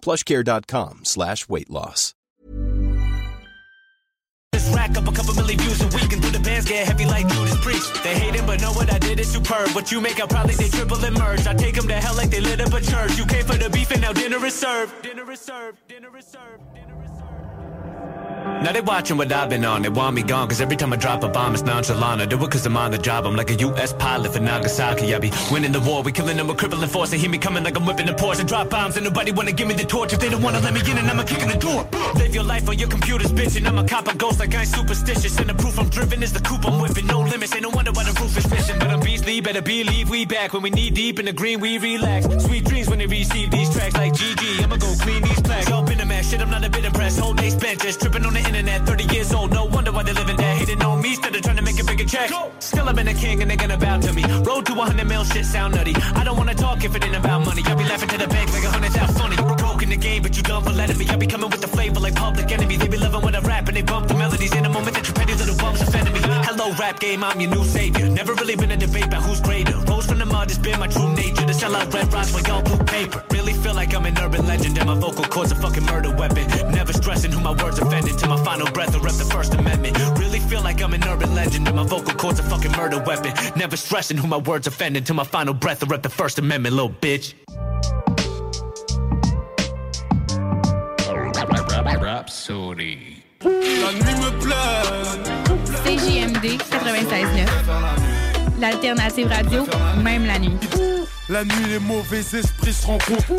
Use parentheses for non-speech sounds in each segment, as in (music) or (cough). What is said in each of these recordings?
plushcare.com slash weight loss. Just rack up a couple million views a week and the bands get heavy like Judas Priest. They hate but know what I did is superb. What you make out probably triple and merge. I take them to hell like they lit up a church. You came for the beef and now dinner is served. Dinner is served. Dinner is served. Dinner is served. Now they watching what I've been on, they want me gone Cause every time I drop a bomb it's nonchalant. I do it cause I'm on the job, I'm like a US pilot for Nagasaki. I be winning the war, we killing them with crippling force. They hear me coming like I'm whipping the Porsche. And drop bombs. And nobody wanna give me the torch. If they don't wanna let me in and I'ma kick in the door. Live your life on your computer's bitching. I'm a cop, a ghost like I ain't superstitious. And the proof I'm driven is the coupe I'm whipping. No limits, ain't no wonder why the roof is missing But I'm beastly, better believe we back When we knee deep in the green. We relax. Sweet dreams when they receive these tracks like GG I'ma go clean these plaques. Been a mess, shit I'm not a bit impressed. Whole day spent just tripping on the internet. 30 years old, no wonder why they're living that Hating on me instead of trying to make a bigger check. Still I've been a king and they're gonna bow to me. Road to 100 mil, shit sound nutty. I don't wanna talk if it ain't about money. I'll be laughing to the bank like a hundred that funny. Broke in the game, but you dumb for letting me. I be coming with the flavor like public enemy. They be loving when I rap and they bump the melodies In a moment. That you petty little bums offended me. Hello rap game, I'm your new savior. Never really been a debate about who's greater. Rose from the mud has been my true nature. To sell out red rocks like all blue paper like I'm an urban legend And my vocal cords a fucking murder weapon Never stressing who my words offended To my final breath I rep the First Amendment Really feel like I'm an urban legend And my vocal cords a fucking murder weapon Never stressing who my words offended To my final breath I rep the First Amendment, little bitch Rhapsody. La nuit me plaît. CJMD 96.9. L'alternative radio, même la nuit. La nuit, les mauvais esprits se rencontrent.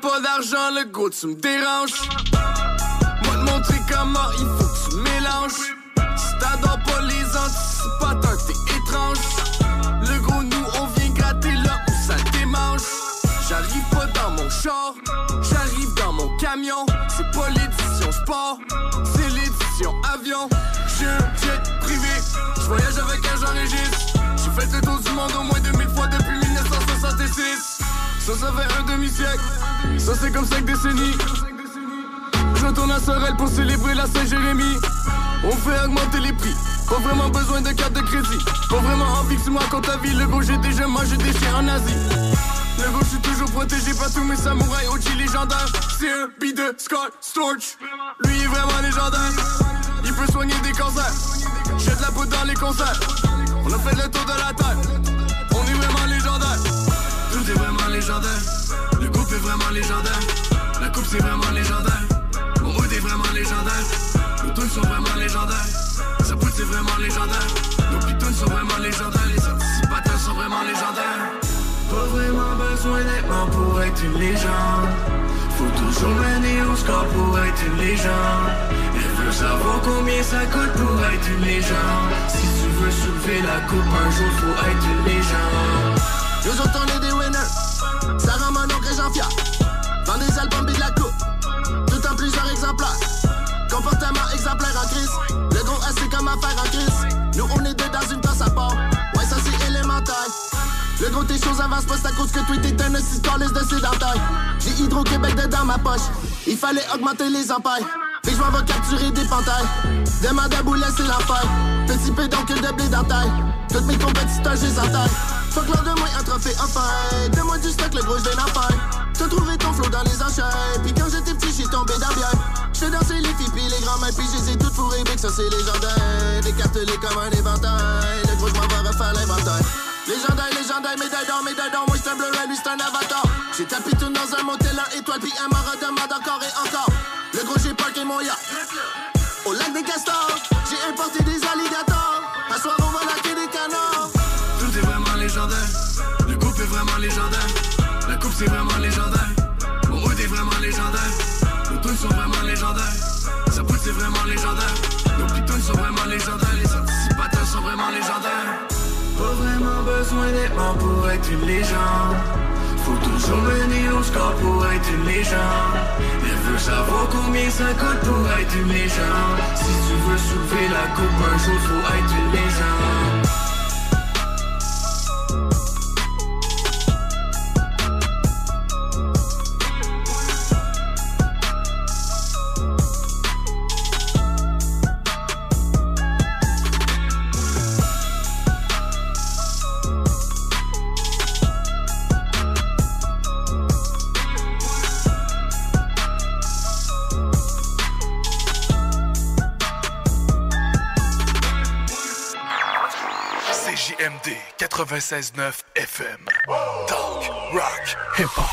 Pas d'argent, le go, tu me déranges. Moi te montrer comment il faut que tu mélanges? Si t'adores pas les anticipateurs, t'es étrange. Le gros, nous, on vient gratter là où ça démange. J'arrive pas dans mon char, j'arrive dans mon camion. C'est pas l'édition sport, c'est l'édition avion. J'ai un jet privé, je voyage avec un j'enregistre. J'ai fait le tour du monde au moins 2000 fois depuis 1966. Ça, ça fait un demi-siècle. Ça, c'est comme cinq décennies. Je retourne à Sorel pour célébrer la Saint-Jérémie. On fait augmenter les prix. Pas vraiment besoin de carte de crédit. Pas vraiment envie que tu compte ta vie. Le gros, j'ai déjà mangé des chiens en Asie. Le gros, je suis toujours protégé par tous mes samouraïs OG légendaires. C'est un de Scott Storch. Lui est vraiment légendaire. Il peut soigner des cancers. Jette la poudre dans les concerts. On a fait le tour de la terre. Le groupe est vraiment légendaire. La coupe c'est vraiment légendaire. Mon hood est vraiment légendaire. Nos tunes sont vraiment légendaires. Sa poudre c'est vraiment légendaire. Nos pitounes sont vraiment légendaires. Les anticipateurs sont vraiment légendaires. Pas vraiment besoin d'être mort pour être une légende. Faut toujours mener au score pour être une légende. Elle savoir combien ça coûte pour être une légende Si tu veux soulever la coupe un jour faut être une légende Nous est des winners Le gros assez comme affaire en crise Nous on est deux dans une tasse à part Ouais ça c'est élémentaire le gros tes choses avancent pas, c'est à cause que toi t'es un aussi de sédentaire. J'ai Hydro-Québec dedans ma poche. Il fallait augmenter les empailles. Puis je m'en vais capturer des pantailles. Demande à boulet, c'est l'enfer. Petit donc de blé dans taille. Toutes mes compétiteurs, j'ai en taille. Fuck l'heure de moi, un trophée enfin. Donne-moi du stock, le gros, je d'en T'as trouvé ton flow dans les enchères. Puis quand j'étais petit, j'ai tombé bien. J'fais danser les filles, puis les grands mains, puis j'ai toutes fourrées, que ça c'est légendaire. Décartelé comme un éventail. Le gros, je m'en vais refaire l'inventaire. Légendaire, légendaire, médaille d'or, médaille d'or, moi j'suis un bleu, lui c'est un avatar. J'ai tapé tout dans un motel, un étoile, puis un me redemande encore et encore. Le gros, j'ai parké mon yacht. Au lac des castors, j'ai importé des alligators. Faut toujours mener au score pour être une légende. Elle veut savoir combien ça coûte pour être une légende. Si tu veux soulever la coupe un jour, faut être une légende. 96.9 FM. Talk, rock, hip-hop.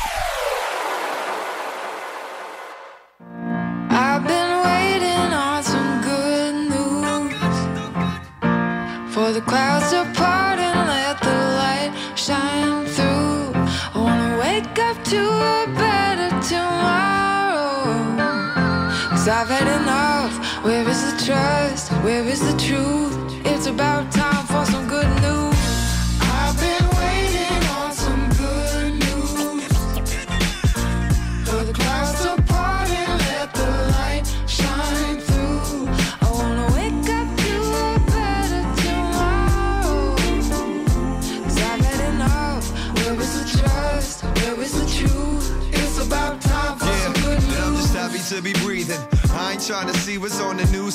I've been waiting on some good news for the clouds to part and let the light shine through. I wanna wake up to a better tomorrow. Cause I've had enough. Where is the trust? Where is the truth? It's about time for some good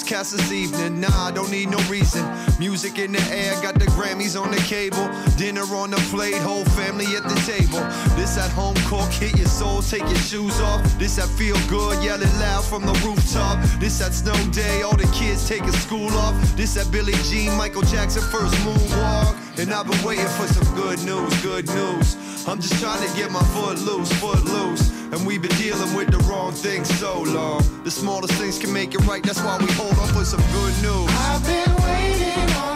newscast this evening. Nah, I don't need no reason. Music in the air, got the Grammys on the cable. Dinner on the plate, whole family at the table. This at home cook, hit your soul, take your shoes off. This at feel good, yelling loud from the rooftop. This at snow day, all the kids taking school off. This that Billie Jean, Michael Jackson first moonwalk. And I've been waiting for some good news, good news. I'm just trying to get my foot loose, foot loose. And we've been dealing with the wrong things so long. The smallest things can make it right, that's why we hold on for some good news. I've been waiting on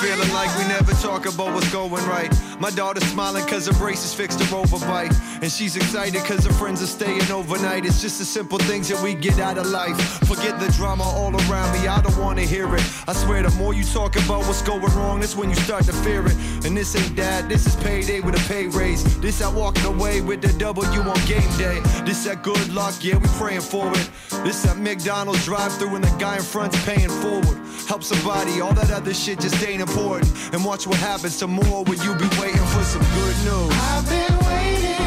feeling like talk about what's going right. My daughter's smiling cause her braces fixed her overbite. And she's excited cause her friends are staying overnight. It's just the simple things that we get out of life. Forget the drama all around me, I don't wanna hear it. I swear the more you talk about what's going wrong, that's when you start to fear it. And this ain't that, this is payday with a pay raise. This that walking away with the W on game day. This that good luck, yeah, we praying for it. This that McDonald's drive through and the guy in front's paying forward. Help somebody, all that other shit just ain't important. And watch what happens tomorrow when you be waiting for some good news. I've been waiting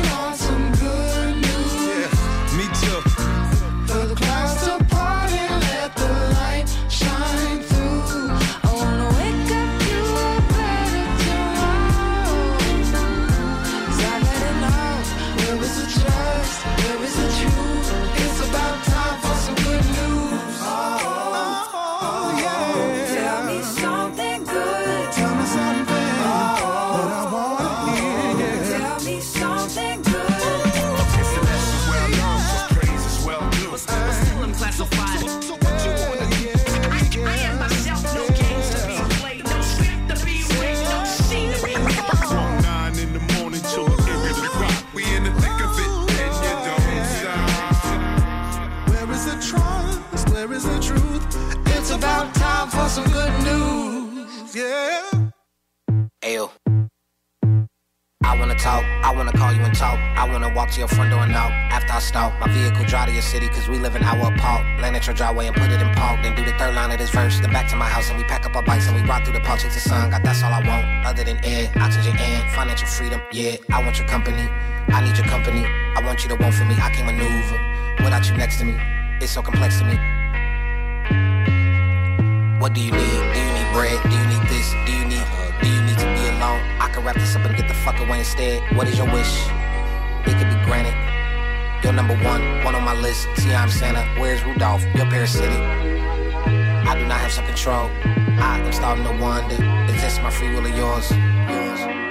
Yeah, I want your company. I need your company. I want you to want for me. I can't maneuver without you next to me. It's so complex to me. What do you need? Do you need bread? Do you need this? Do you need? Do you need to be alone? I can wrap this up and get the fuck away instead. What is your wish? It could be granted. You're number one, one on my list. See, I'm Santa. Where's Rudolph? You're parasitic. I do not have some control. I am starting to wonder. Is this my free will or yours? Yours.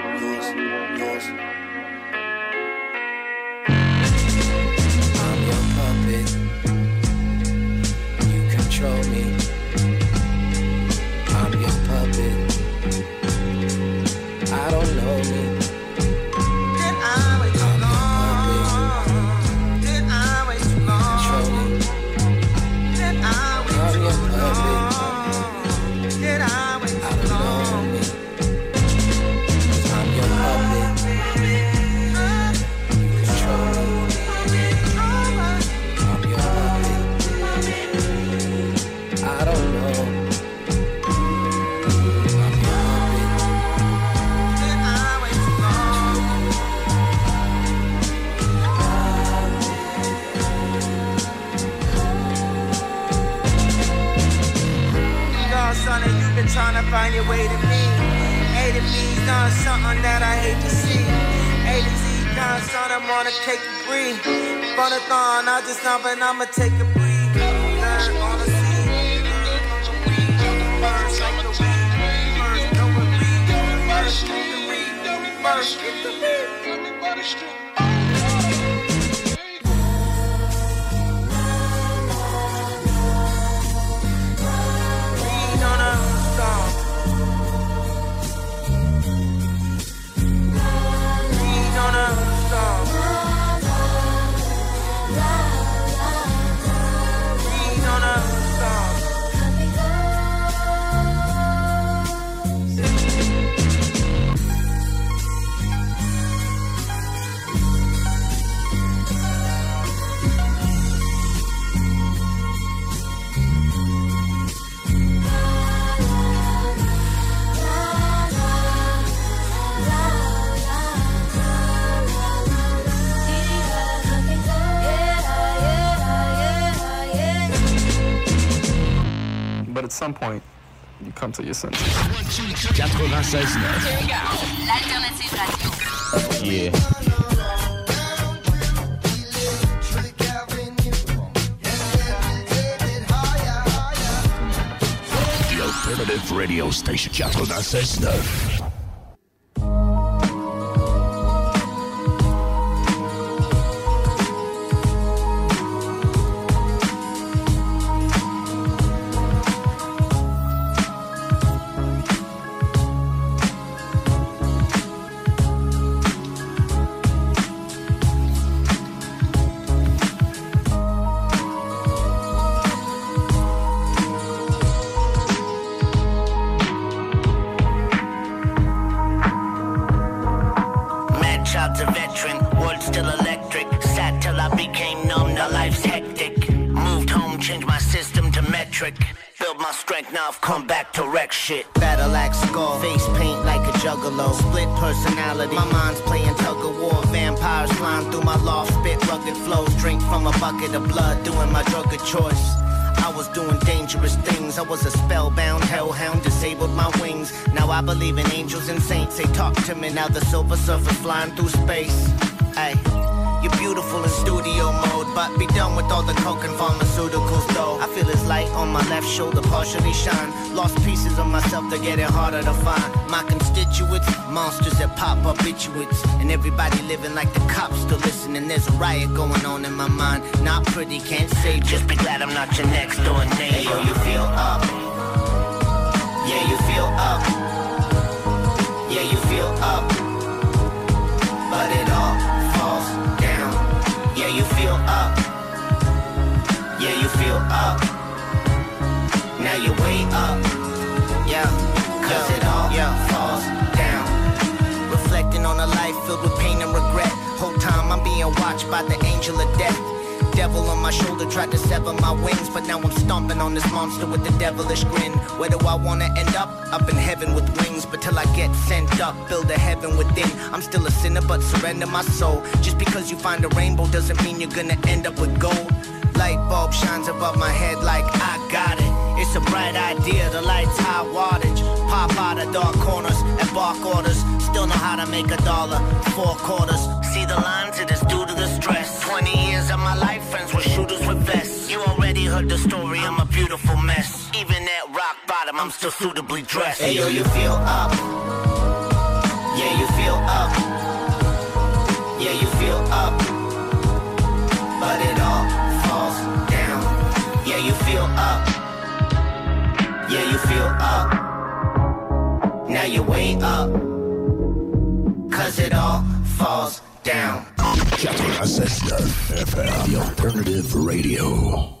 and I'ma take a you come to your senses. 96.9. Yeah. alternative radio station 96.9. Top of surface flying through space. Hey, you're beautiful in studio mode, but be done with all the coke and pharmaceuticals though. I feel his light on my left shoulder, partially shine. Lost pieces of myself that get it harder to find. My constituents, monsters that pop obituates. And everybody living like the cops Still listening, there's a riot going on in my mind. Not pretty, can't save. Just be glad I'm not your next door neighbor. Hey, yo, you feel up Yeah, you feel up. Now you're way up. Yeah, cause it all falls down. Reflecting on a life filled with pain and regret. Whole time I'm being watched by the angel of death. Devil on my shoulder tried to sever my wings, but now I'm stomping on this monster with a devilish grin. Where do I wanna end up? Up in heaven with wings, but till I get sent up, build a heaven within. I'm still a sinner, but surrender my soul. Just because you find a rainbow doesn't mean you're gonna end up with gold. Light bulb shines above my head like I got it. It's a bright idea, the light's high wattage. Pop out of dark corners and bark orders. Still know how to make a dollar, four quarters. See the lines, it is due to the stress. 20 years of my life, friends were shooters with vests. You already heard the story, I'm a beautiful mess. Even at rock bottom, I'm still suitably dressed. Hey yo, you feel up. Yeah, you feel up. Yeah, you feel up. Now you're way up. Cause it all falls down. 96.9 FM, the alternative radio.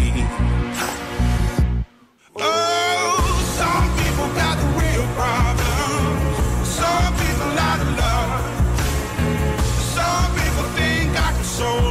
Think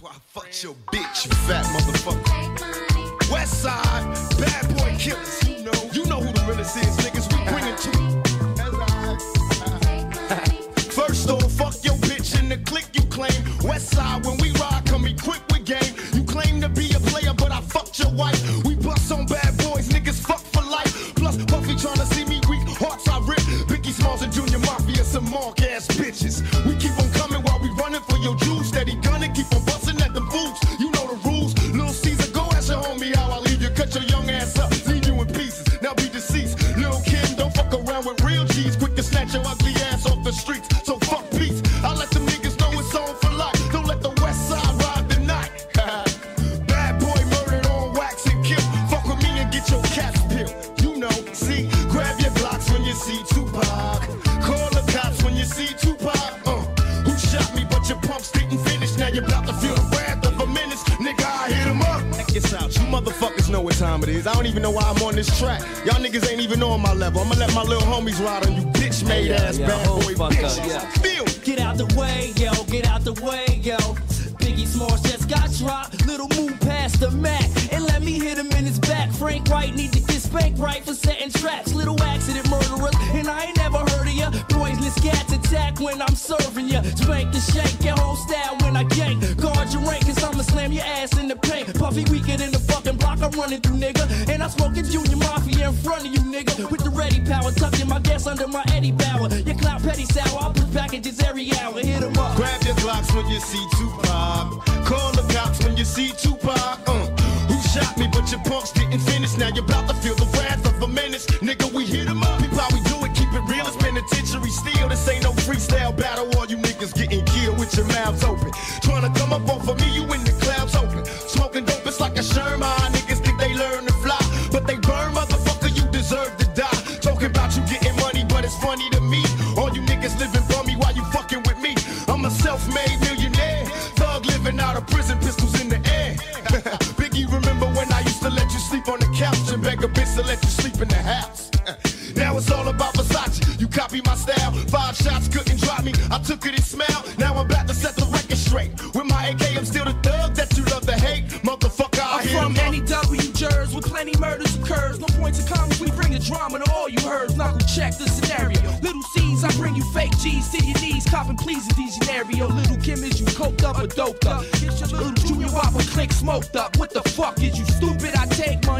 Why I fucked your bitch, you fat motherfucker. West side, bad boy killers. You know, you know who the realest is, niggas. We bring it to. First off, fuck your bitch in the click you claim. West side, when we ride, come equipped with game. You claim to be a player, but I fucked your wife. We bust on bad boys, niggas fuck for life. Plus, Puffy tryna see me weak, hearts I rip. Biggie Smalls and Junior Mafia, some mark ass bitches. We keep on coming while we running for your juice. Steady gunning, keep on busting I don't even know why I'm on this track. Y'all niggas ain't even on my level. I'ma let my little homies ride on you bitch made ass yeah, bad boy up, yeah. Feel Get out the way, yo, get out the way, yo. Biggie Smalls just got dropped. Little move past the Mac. And let me hit him in his back. Frank White need to get spanked right for setting traps. Little accident murderers. And I ain't never heard of ya. Poisonous cats attack when I'm serving ya. Spank and shake your whole style when I gank. Guard your rank, cause I'ma slam your ass in the paint. Puffy weaker than the I'm running through, nigga. And I'm smoking Junior Mafia in front of you, nigga. With the ready power, tucking my gas under my Eddie Bauer. Your clout petty sour, I push packages every hour. Hit 'em up. Grab your Glocks when you see Tupac. Call the cops when you see Tupac. Uh, who shot me, but your punks didn't finish. Now you're about to feel the wrath of a menace. Nigga, we hit 'em up. We do it, keep it real. It's penitentiary steel. This ain't no freestyle battle. All you niggas getting killed with your mouths open. To let you sleep in the house? Now it's all about Versace. You copy my style. Five shots couldn't drop me. I took it and smiled. Now I'm about to set the record straight. With my AK, I'm still the thug that you love to hate. Motherfucker, I I'm from 'em up. any W jurors with plenty murders occurs. No points of comments, we bring the drama to all you heard. Knuckle check the scenario. Little C's, I bring you fake G's to your knees. Copping please in these scenario. Little Kim is you coked up or doped up. Get your little junior whopper click smoked up. What the fuck is you stupid? I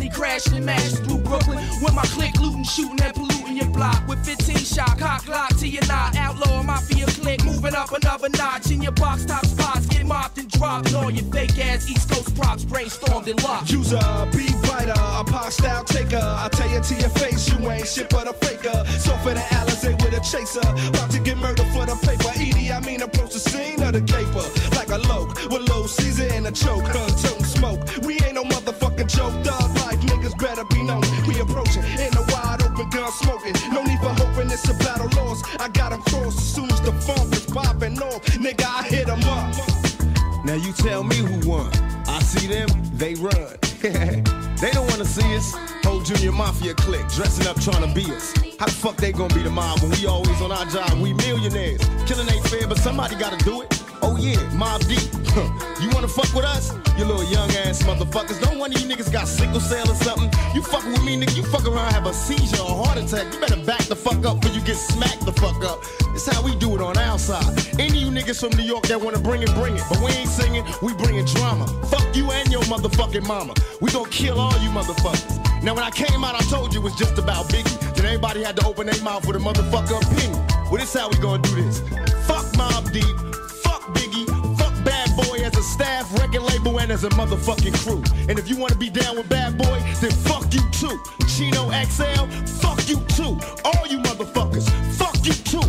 money crashing and mashing through Brooklyn. With my click looting, shooting and polluting your block. With 15 shot, cock lock to your knot. Outlaw mafia click, moving up another notch. In your box top spots, get mopped and dropped. All your fake ass East Coast props brainstormed and locked. Use a beat writer, a pop style taker. I tell you to your face, you ain't shit but a faker. So for the Alizé with a chaser, about to get murdered for the paper. Edie, I mean approach the scene of the caper like a loke with low Caesar and a choke. Toting smoke. We ain't no motherfucking joke. Dog No need for hoping it's a battle lost. I got 'em crossed as soon as the funk is popping off. Nigga, I hit 'em up. Now you tell me who won. I see them, they run. (laughs) they don't wanna see us. Whole junior mafia clique dressing up trying to be us. How the fuck they gonna be the mob when we always on our job? We millionaires. Killing ain't fair, but somebody gotta do it. Oh yeah, Mobb Deep. you wanna fuck with us? You little young ass motherfuckers. Don't one of you niggas got sickle cell or something. You fucking with me, nigga. You fuck around, have a seizure or heart attack. You better back the fuck up before you get smacked the fuck up. It's how we do it on our side. Any of you niggas from New York that wanna bring it, bring it. But we ain't singing, we bringing drama. Fuck you and your motherfucking mama. We gon' kill all you motherfuckers. Now when I came out, I told you it was just about Biggie. Then everybody had to open their mouth with a motherfucker opinion. Well, this how we gonna do this. Fuck Mobb Deep, a staff, record label, and as a motherfucking crew. And if you wanna be down with Bad Boy, then fuck you too. Chino XL, fuck you too. All you motherfuckers, fuck you too.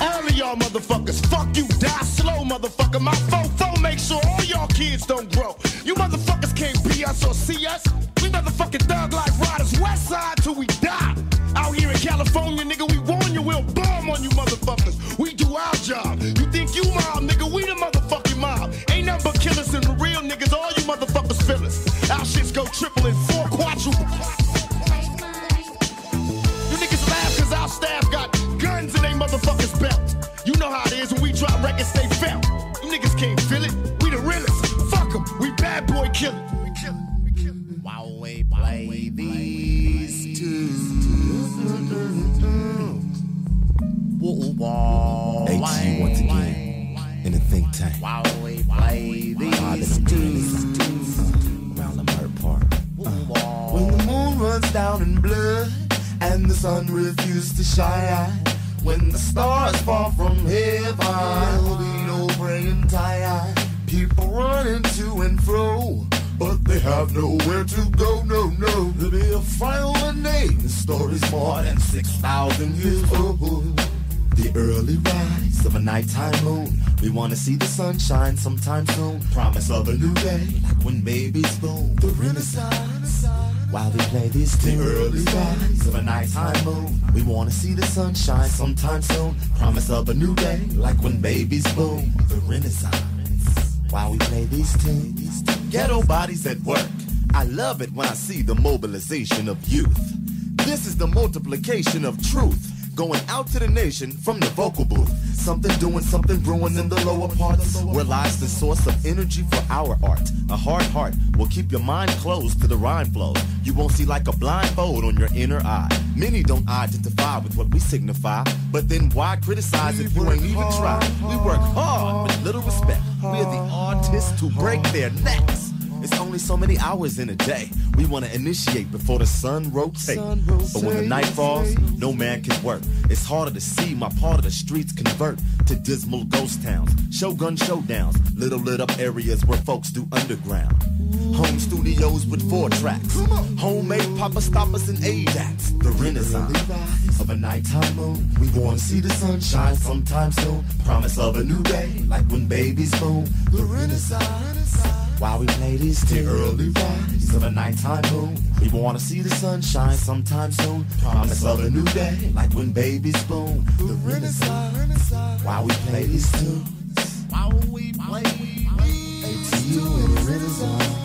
All of y'all motherfuckers, fuck you, die slow, motherfucker. My fofo make sure all y'all kids don't grow. You motherfuckers can't be us or see us. We motherfucking thug life riders, west side till we die. Out here in California, nigga, we warn you, we'll bomb on you motherfuckers. We do our job. You you mob, nigga, we the motherfucking mob. Ain't nothing but killers and the real niggas, all you motherfuckers feel us. Our shits go triple and four quadruple. You niggas laugh cause our staff got guns in they motherfuckers belt. You know how it is when we drop records, they felt. You niggas can't feel it. We the realest. Fuck Fuck 'em. We bad boy killers. While we play these tunes. HG once again in the think tank. While we play these tunes. Around Leimert Park. Uh. When the moon runs down in blood and the sun refuses to shine. When the stars fall from heaven, there'll be no praying time. People running to and fro, but they have nowhere to go. No, no, there'll be a final name. The story's more than 6,000 years old. The early rise of a nighttime moon. We wanna see the sunshine sometime soon. Promise of a new day, like when babies bloom. The Renaissance. While we play these tunes. The early rise of a nighttime moon. We wanna see the sunshine sometime soon. Promise of a new day, like when babies bloom. The Renaissance. While we play these tunes. Ghetto bodies at work. I love it when I see the mobilization of youth. This is the multiplication of truth. Going out to the nation from the vocal booth. Something doing, something brewing in the lower parts. Where lies the source of energy for our art. A hard heart will keep your mind closed to the rhyme flow. You won't see like a blindfold on your inner eye. Many don't identify with what we signify. But then why criticize if you ain't even try? We work hard with little respect. We're the artists who break their necks. Only so many hours in a day. We wanna initiate before the sun rotates. But when the night falls, no man can work. It's harder to see my part of the streets convert to dismal ghost towns, shogun showdowns, little lit up areas where folks do underground. Home studios with four tracks, homemade papa stoppers and ADATs. The renaissance of a nighttime moon. We wanna see the sunshine sometime soon. Promise of a new day, like when babies boom. The renaissance. While we play these the early rise of a nighttime moon. We wanna see the sunshine sometime soon. Promise of a new day, like when babies boom. The renaissance. While we play these tunes. While we play ATU and the renaissance.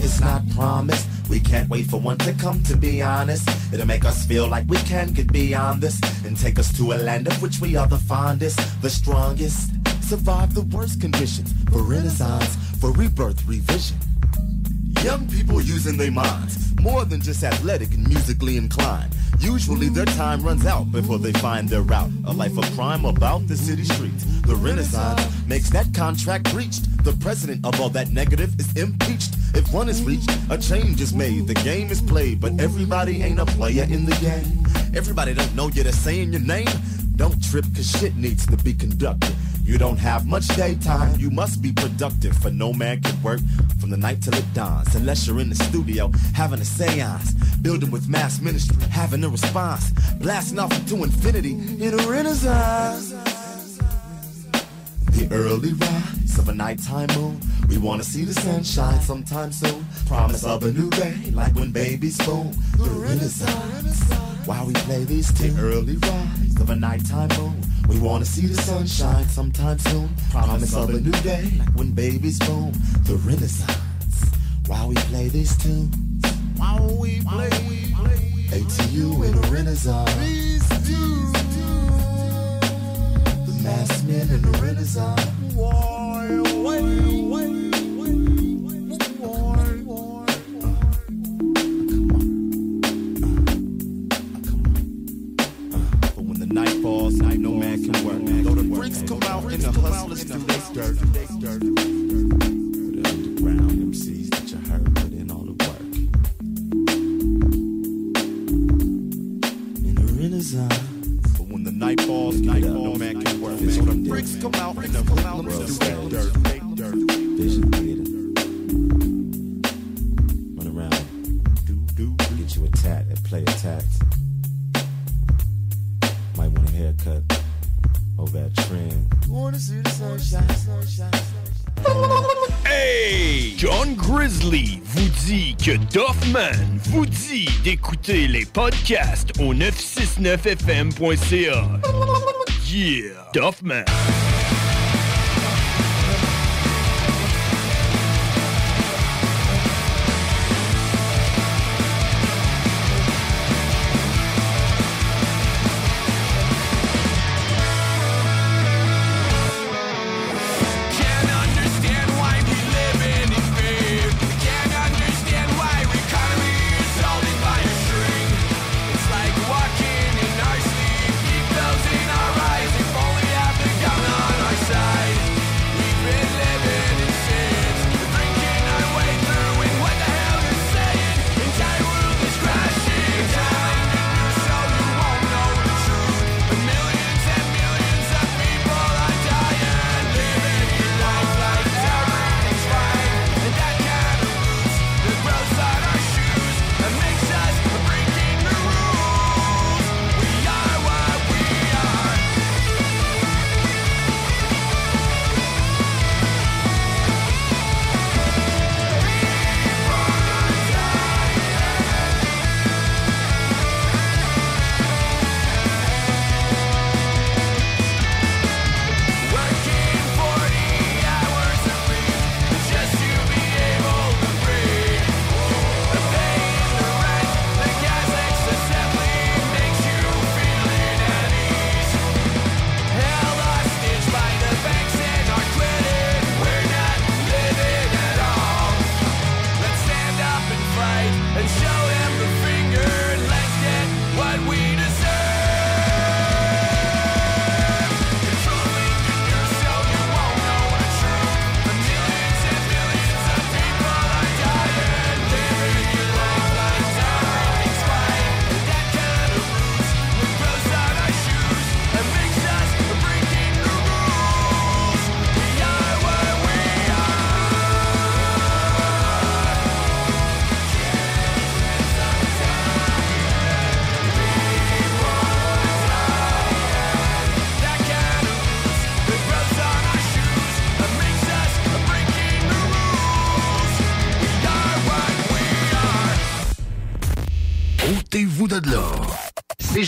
Is not promised, we can't wait for one to come to be honest. It'll make us feel like we can get beyond this and take us to a land of which we are the fondest, the strongest. Survive the worst conditions for renaissance, for rebirth, revision. Young people using their minds, more than just athletic and musically inclined. Usually their time runs out before they find their route. A life of crime about the city streets. The Renaissance makes that contract breached. The president of all that negative is impeached. If one is reached, a change is made. The game is played, but everybody ain't a player in the game. Everybody don't know you're saying your name. Don't trip, cause shit needs to be conducted. You don't have much daytime, you must be productive, for no man can work from the night till it dawns. Unless you're in the studio having a seance, building with mass ministry, having a response, blasting off into infinity in a renaissance. The early rise of a nighttime moon. We wanna see the sunshine sometime soon. Promise of a new day, like when babies boom. The renaissance. While we play these tunes, the early rise of a nighttime moon. We wanna see the sunshine sometime soon. Promise of a new day, like when babies boom. The renaissance. While we play these tunes. While we play, ATU in the renaissance. The masked men in the renaissance. Why, why, why. Podcast au 969fm.ca. Yeah! Duffman.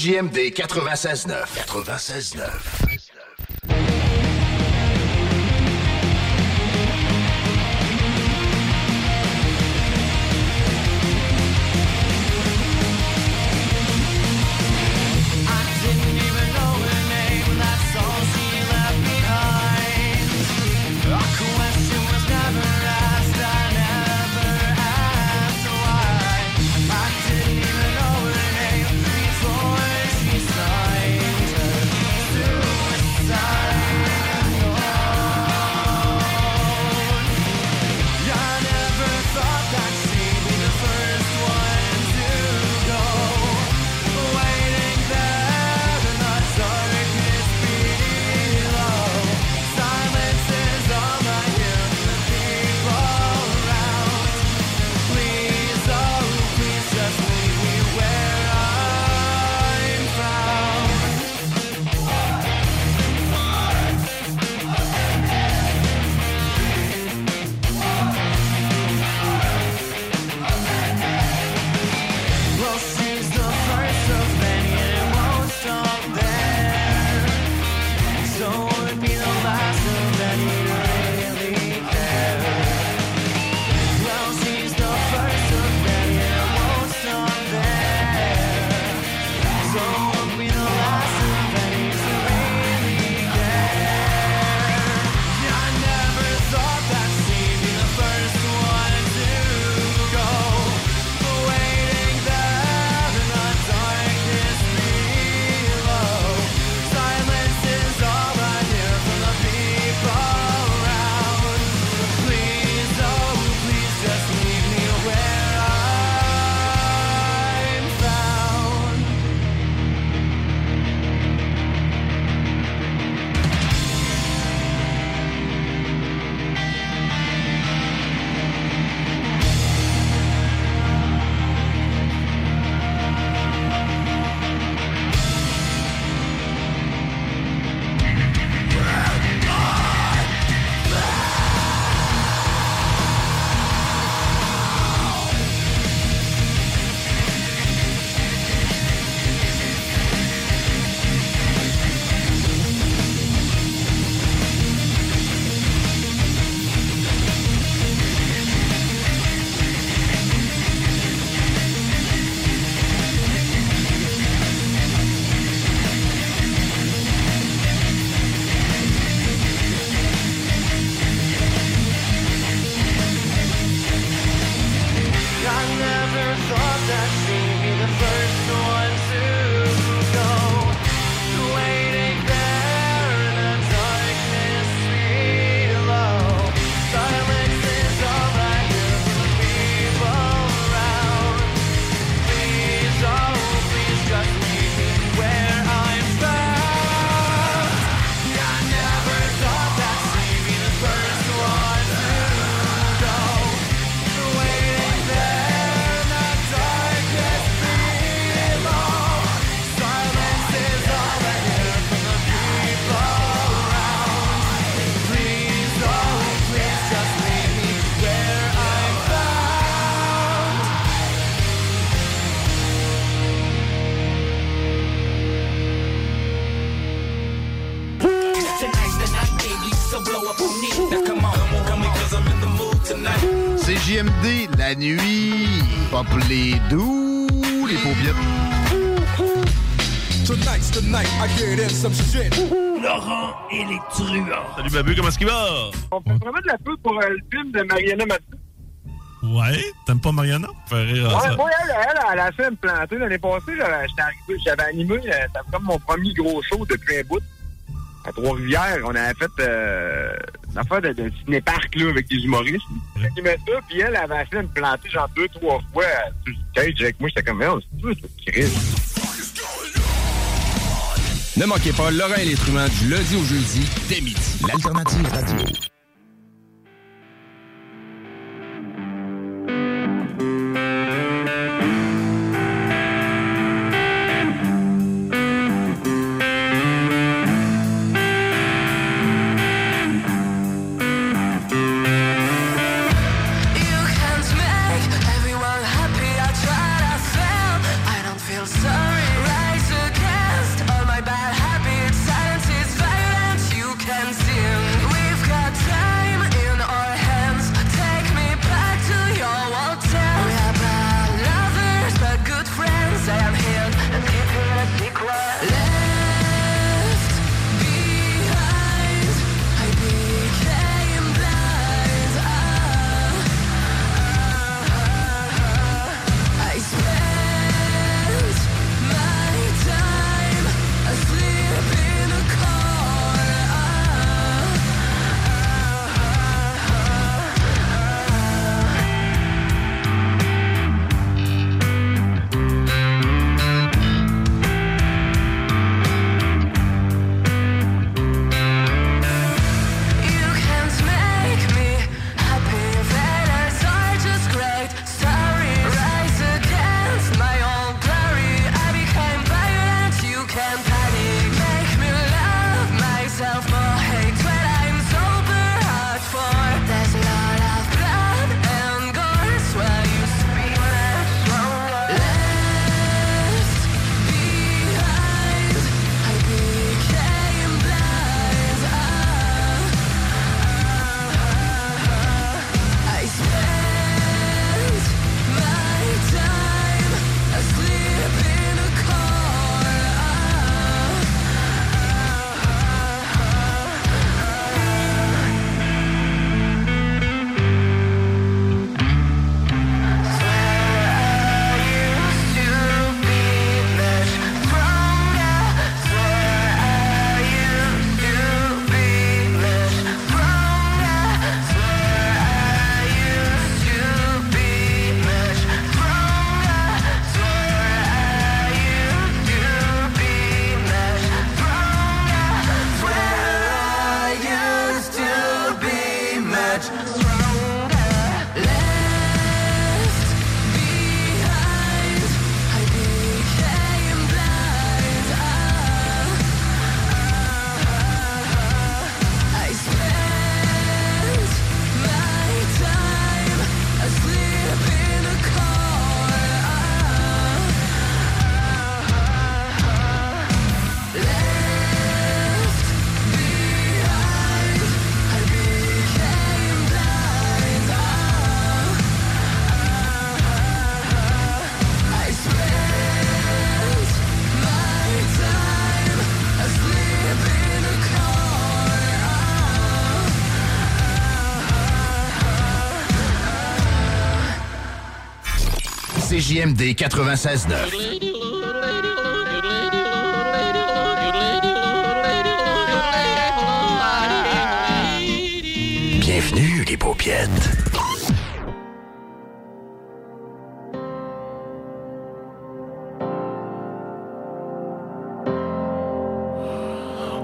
CJMD 96-9. 96-9. La nuit. Pour les doux, les paupiètes. Tonight's the night I get in some shit. Laurent et les truands. Salut Babu, comment est-ce qu'il va? On fait vraiment de la pub pour euh, le film de Mariana Mathieu. Ouais, t'aimes pas Mariana? Fait rire à Ouais, ça. moi, elle, elle, elle a fait me planter l'année passée. J'avais j'étais arrivé, j'avais animé, euh, c'était comme mon premier gros show depuis un bout. À Trois-Rivières, on avait fait euh, une affaire de, de ciné-parc là, avec des humoristes. J'animais ça, puis elle avait essayé de me planter genre deux, trois fois euh, sur le stage avec moi. J'étais comme, oh, c'est toi, c'est Chris. Ne manquez pas Laurent et les truands du lundi au jeudi dès midi. L'alternative radio. CJMD 96.9. Bienvenue, les paupiètes.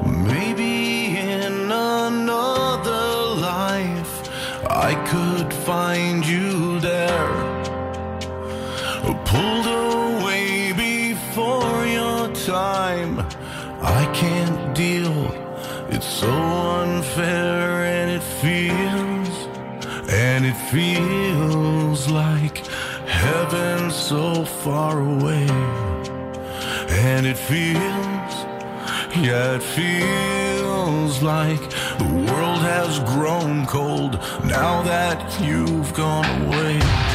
Maybe in another life I could find you. Pulled away before your time. I can't deal. It's so unfair and it feels, and it feels like heaven so far away. And it feels, yeah, it feels like the world has grown cold now that you've gone away.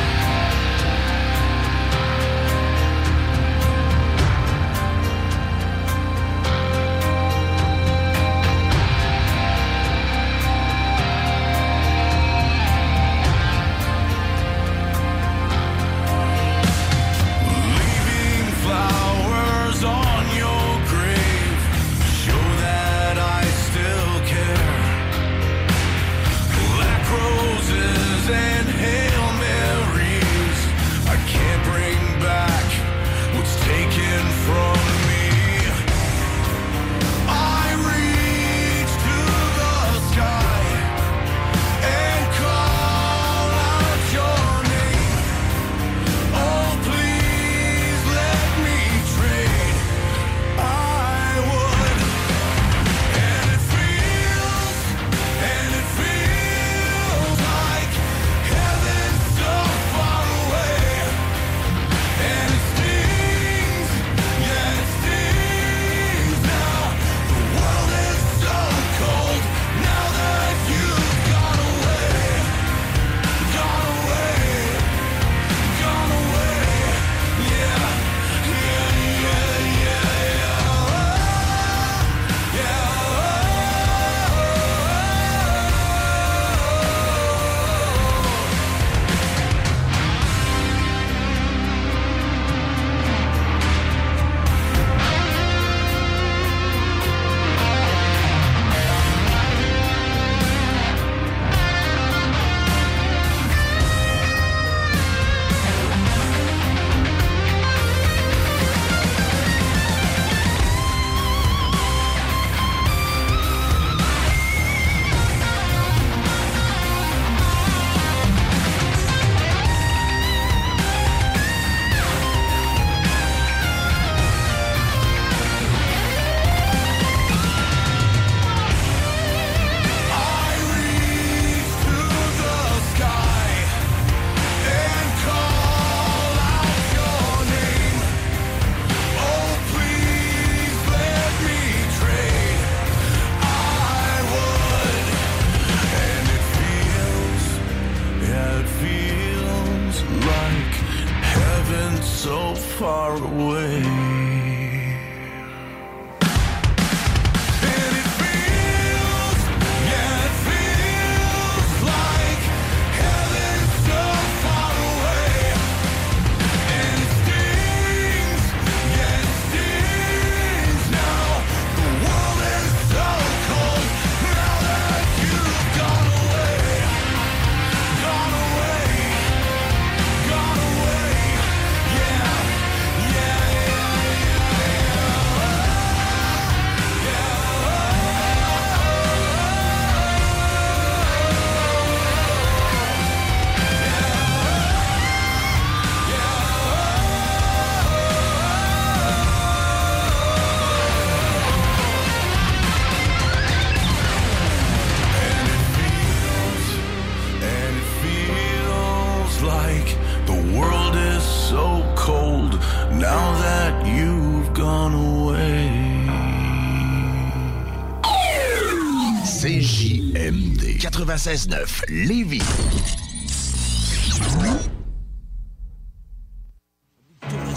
96.9 Lévis.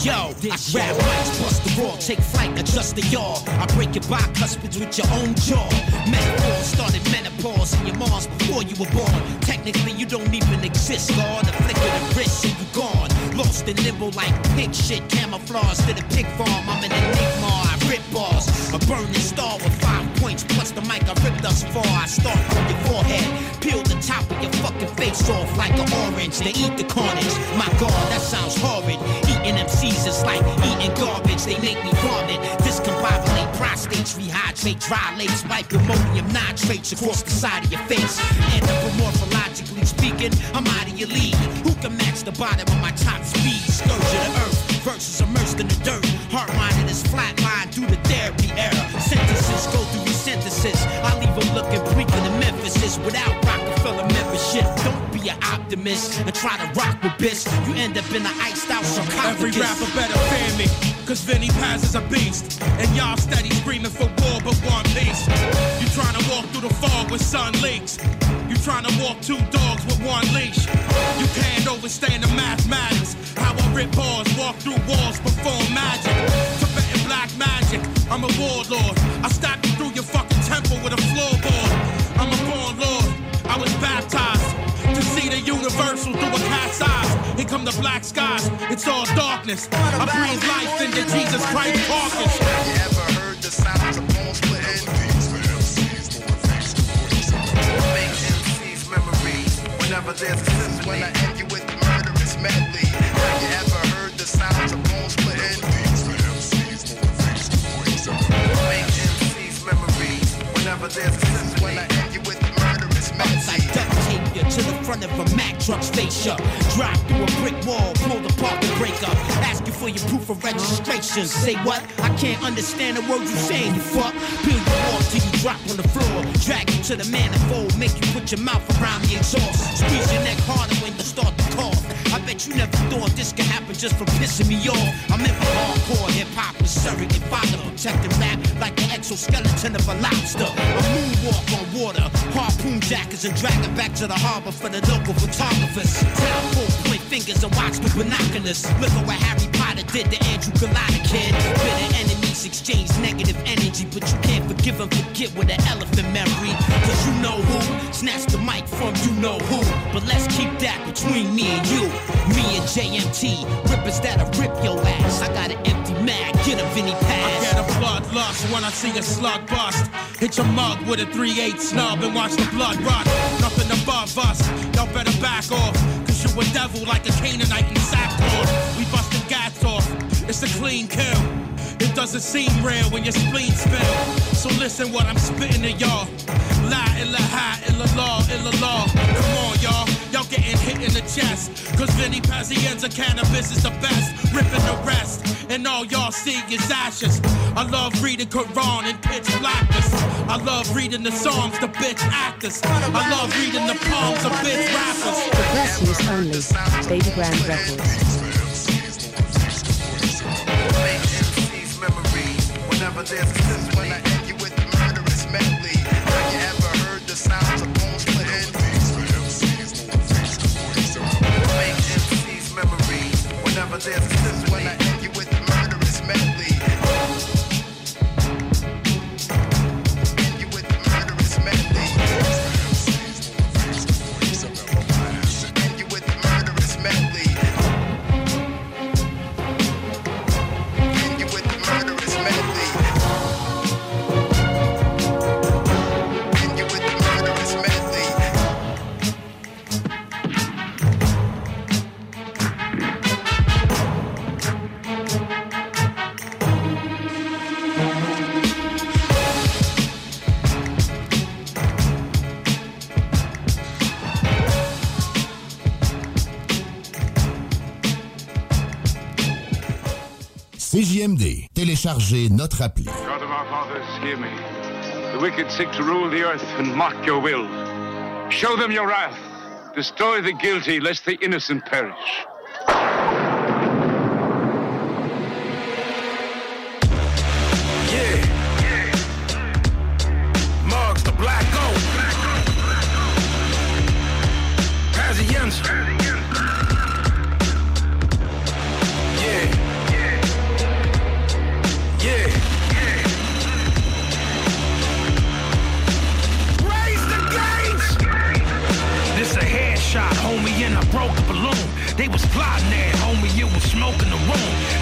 Yo, I grab mics, bust the raw, take flight, adjust the yaw. I break your bicuspids with your own jaw. Metaphor started menopause in your Mars before you were born. Technically, you don't even exist, God. A flick of the wrist and you gone. Lost in limbo like pig shit, camouflage to the pig farm. I'm an enigma, I rip bars. A burning star with five plus the mic I ripped thus far. I start from your forehead, peel the top of your fucking face off like an orange. They eat the carnage. My god, that sounds horrid. Eating MCs is like eating garbage. They make me vomit. Discombobulate prostates, rehydrate, dilate, spike ammonium nitrates across the side of your face. Anthropomorphologically speaking, I'm out of your league. Who can match the bottom of my top speed? Scourge of the earth. Verses immersed in the dirt. Heart minded is flatline optimist and try to rock with bitch. You end up in an iced out sarcophagus. Every rapper better fear me, cause Vinnie Paz is a beast. And y'all steady screaming for war but want peace. You trying to walk through the fog with sun leaks. You trying to walk two dogs with one leash. You can't overstand the mathematics. How I rip bars, walk through walls, perform magic. Tibetan black magic, I'm a warlord. I stab you through your fucking temple with a floorboard. Eyes. Here come the black skies, it's all darkness. I breathe life into Jesus Christ carcass. You ever heard the sounds of bones splitting? Make MC's memories whenever there's a symphony. When I end you with murderous medley. Have you ever heard the sounds of bones splitting? Make MC's memories whenever there's a to the front of a Mack truck's fascia. Drive through a brick wall, pull the parking brake up. Ask you for your proof of registration. Say what? I can't understand the words you saying, you fuck. Peel you off till you drop on the floor. Drag you to the manifold, make you put your mouth around the exhaust. Squeeze your neck harder when you start to cough. I bet you never thought this could happen just for pissing me off. I'm in for hardcore hip hop with surrogate father, protecting rap like the exoskeleton of a lobster. A moonwalk on water, harpoon jackets and dragging back to the harbor for the local photographers. Town full point fingers and watch the binoculars. Look at what Harry Potter did to Andrew Galata kid. Bitter exchange negative energy, but you can't forgive and forget with an elephant memory. Cause you know who snatched the mic from you know who. But let's keep that between me and you. Me and JMT, rippers that'll rip your ass. I got an empty mag, get a Vinny I get a blood bloodlust when I see a slug bust. Hit your mug with a 3-8 snub and watch the blood rush. Nothing above us, y'all better back off. Cause you a devil like a Canaanite in sackcloth. We busting gas off, it's a clean kill. It doesn't seem real when your spleen spill. So listen what I'm spitting to y'all. La ilaha illallah illallah. Come on, y'all. Y'all getting hit in the chest. Cause Vinny Pazienza cannabis is the best. Ripping the rest. And all y'all see is ashes. I love reading Quran and pitch blackness. I love reading the Psalms, the bitch actors. I love reading the palms of bitch rappers. The best news only. Babygrande Records. Whenever there's Téléchargez notre appli. God of our fathers, hear me. The wicked seek to rule the earth and mock your will. Show them your wrath. Destroy the guilty, lest the innocent perish.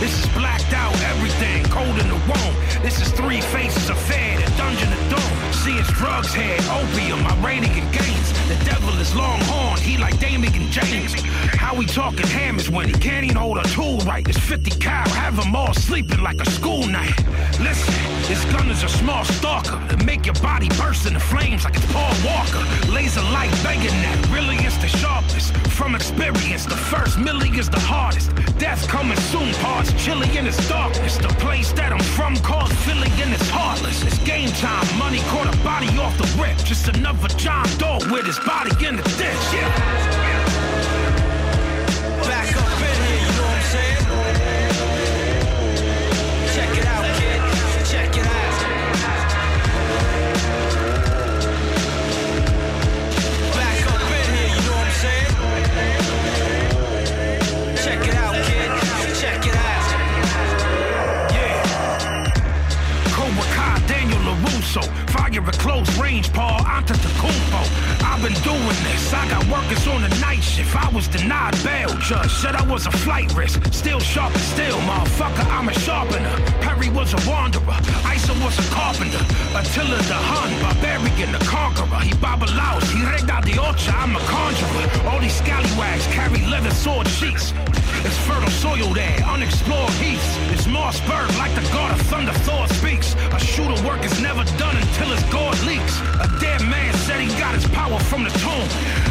This is blacked out, everything cold in the womb. This is three faces affair, the dungeon of doom. See it's drugs here, opium, Iranian gains. The devil is longhorn, he like Damian James. How we talking hammers when he can't even hold a tool right? It's 50 cal, have them all sleeping like a school night. Listen, this gun is a small stalker that make your body burst into flames like it's Paul Walker. Laser light begging that, really it's the sharpest. From experience, the first milli is the hardest. Death coming soon, parts chilly in its darkness. The place that I'm from called Philly and it's heartless. It's game time, money caught a body off the rip. Just another John Doe with his body in the ditch. Yeah. Back up in here, you know what I'm saying? Check it out, kid. Check it out. Back up in here, you know what I'm saying? Check it out, kid. Check it out. Yeah. Cobra Kai, Daniel LaRusso. Fire at close range, Paul Antetokounmpo. I've been doing this. I got workers on the night shift. I was denied bail. Judge said I was a flight risk. Still sharp as steel, motherfucker. I'm a sharpener. Perry was a wanderer. Isa was a carpenter. Attila the Hun, barbarian, the conqueror. He babalaos. He rega de ocha. I'm a conjurer. All these scallywags carry leather sword sheaths. It's fertile soil there, unexplored heaths. It's Mossberg like the god of thunder Thor speaks. A shooter work is never done until his gourd leaks. A dead man said he got his power from the tomb.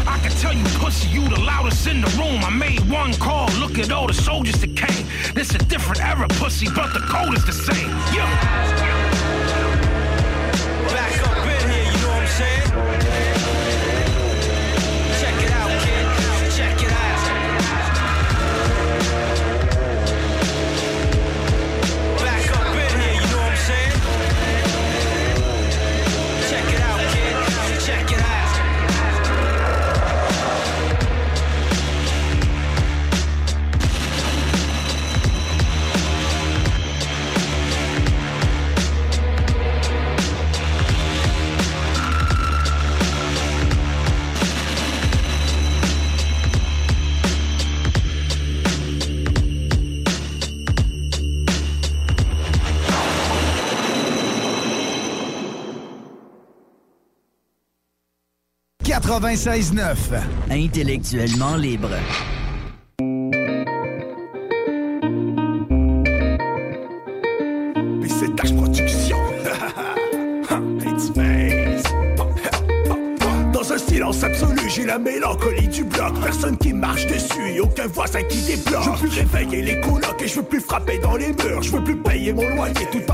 I can tell you, pussy, you the loudest in the room. I made one call, look at all the soldiers that came. This a different era, pussy, but the code is the same. Yeah. Intellectuellement libre. PCTH Production. (laughs) Dans un silence absolu, j'ai la mélancolie du bloc. Personne qui marche dessus et aucun voisin qui débloque. Je veux plus réveiller les colocs et je veux plus frapper dans les murs. Je veux plus payer mon loyer tout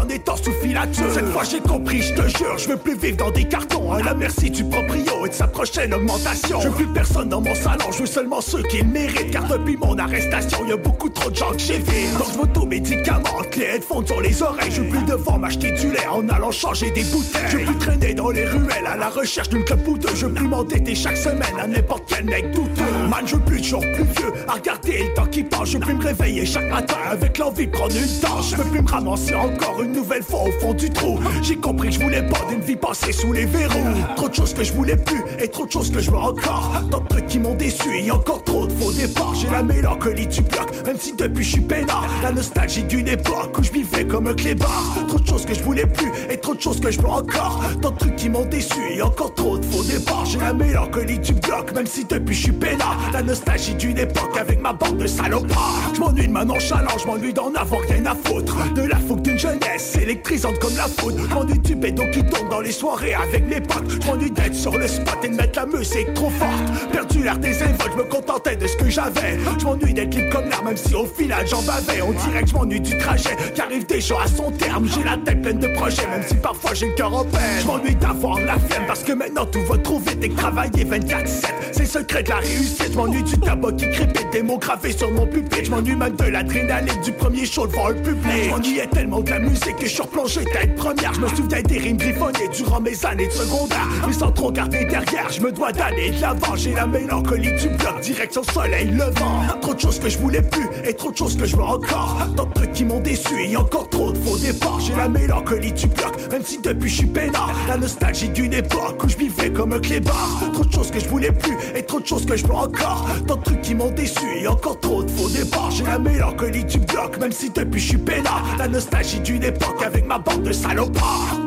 Cette fois j'ai compris, je te jure, je veux plus vivre dans des cartons. À la merci du proprio et de sa prochaine augmentation. Je veux plus personne dans mon salon, je veux seulement ceux qui méritent. Car depuis mon arrestation, y a beaucoup trop de gens que j'évite. Donc je médicaments, les headphones sur les oreilles. Je plus devoir m'acheter du lait en allant changer des bouteilles. Je veux plus traîner dans les ruelles à la recherche d'une clope. Je veux plus m'endetter chaque semaine à n'importe quel mec douteux. Man, je plus toujours plus vieux à regarder le temps qui passe. Je plus me réveiller chaque matin avec l'envie de prendre une tâche. Je veux plus me ramasser encore une nouvelle fois au fond du trou. J'ai compris que je voulais pas d'une vie passée sous les verrous. Trop de choses que je voulais plus et trop de choses que je veux encore. Tant de trucs qui m'ont déçu et encore trop de faux départs. J'ai la mélancolie du bloc, même si depuis je suis peinard. La nostalgie d'une époque où je vivais comme un clébard. Trop de choses que je voulais plus et trop de choses que je veux encore. Tant de trucs qui m'ont déçu et encore trop de faux départs. J'ai la mélancolie du bloc, même si depuis je suis peinard. La nostalgie d'une époque avec ma bande de salopards. Je m'ennuie de ma nonchalance, je m'ennuie d'en avoir rien à foutre. De la fougue d'une jeunesse électrisante comme la foudre. M'ennuie du bédo qui tombe dans les soirées avec mes potes. Je m'ennuie d'être sur le spot et de mettre la musique trop forte. Perdu l'air des invols, je me contentais de ce que j'avais. Je m'ennuie d'être libre comme l'air, même si au final j'en bavais. On dirait que je du trajet qui arrive déjà à son terme. J'ai la tête pleine de projets, même si parfois j'ai le cœur en peine. Je m'ennuie d'avoir la flemme parce que maintenant tout va et que travailler 24-7. C'est le secret de la réussite. Je m'ennuie du tabac qui crépite, des mots gravés sur mon pupitre. Je m'ennuie même de l'adrénaline du premier show devant le public. Je m'ennuyais tellement de la musique que je suis replongé tête première. Je me souviens des rimes griffonnées durant mes années de secondaire. Mais sans trop garder derrière, je me dois d'aller de l'avant. J'ai la mélancolie du bloc, direction soleil levant. Trop de choses que je voulais plus et trop de choses que je veux encore. Tant de trucs qui m'ont déçu et encore trop de faux départs. J'ai la mélancolie du bloc, même si depuis je suis peinard. La nostalgie d'une époque où je vivais comme Trop de choses que je voulais plus Et trop de choses que je veux encore. Tant de trucs qui m'ont déçu Et encore trop de faux départs J'ai la mélancolie du bloc Même si depuis je suis peinard La nostalgie d'une époque Avec ma bande de salopards.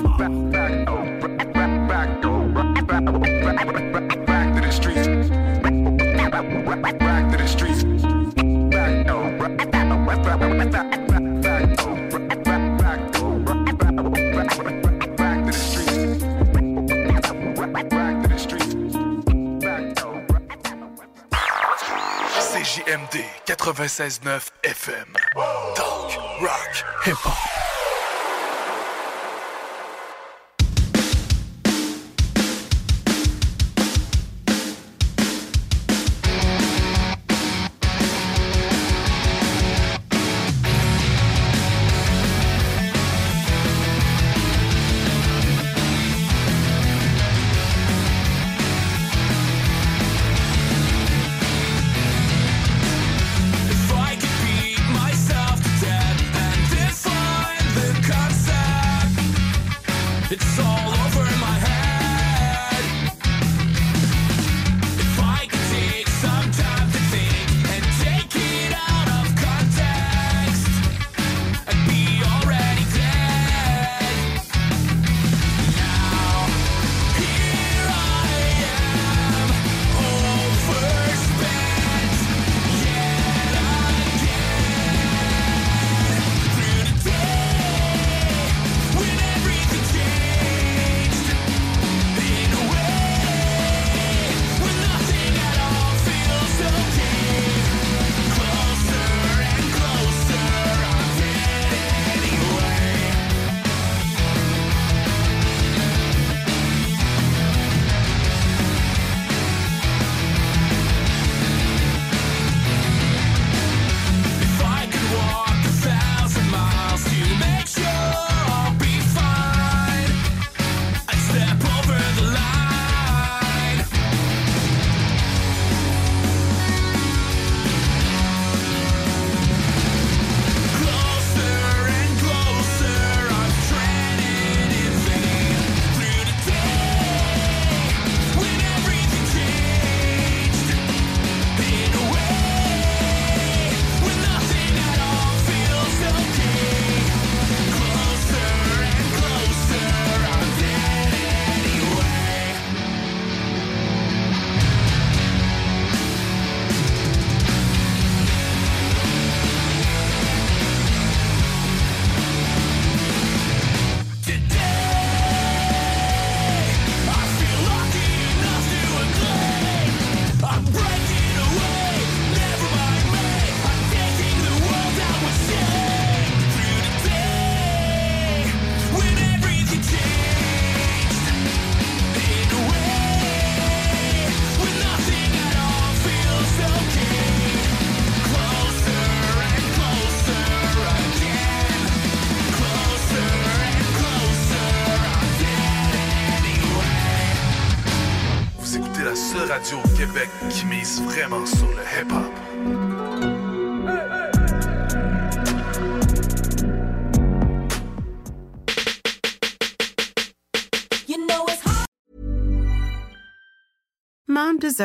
Back to the streets. CJMD 96.9 FM. Talk, rock, hip-hop. vraiment.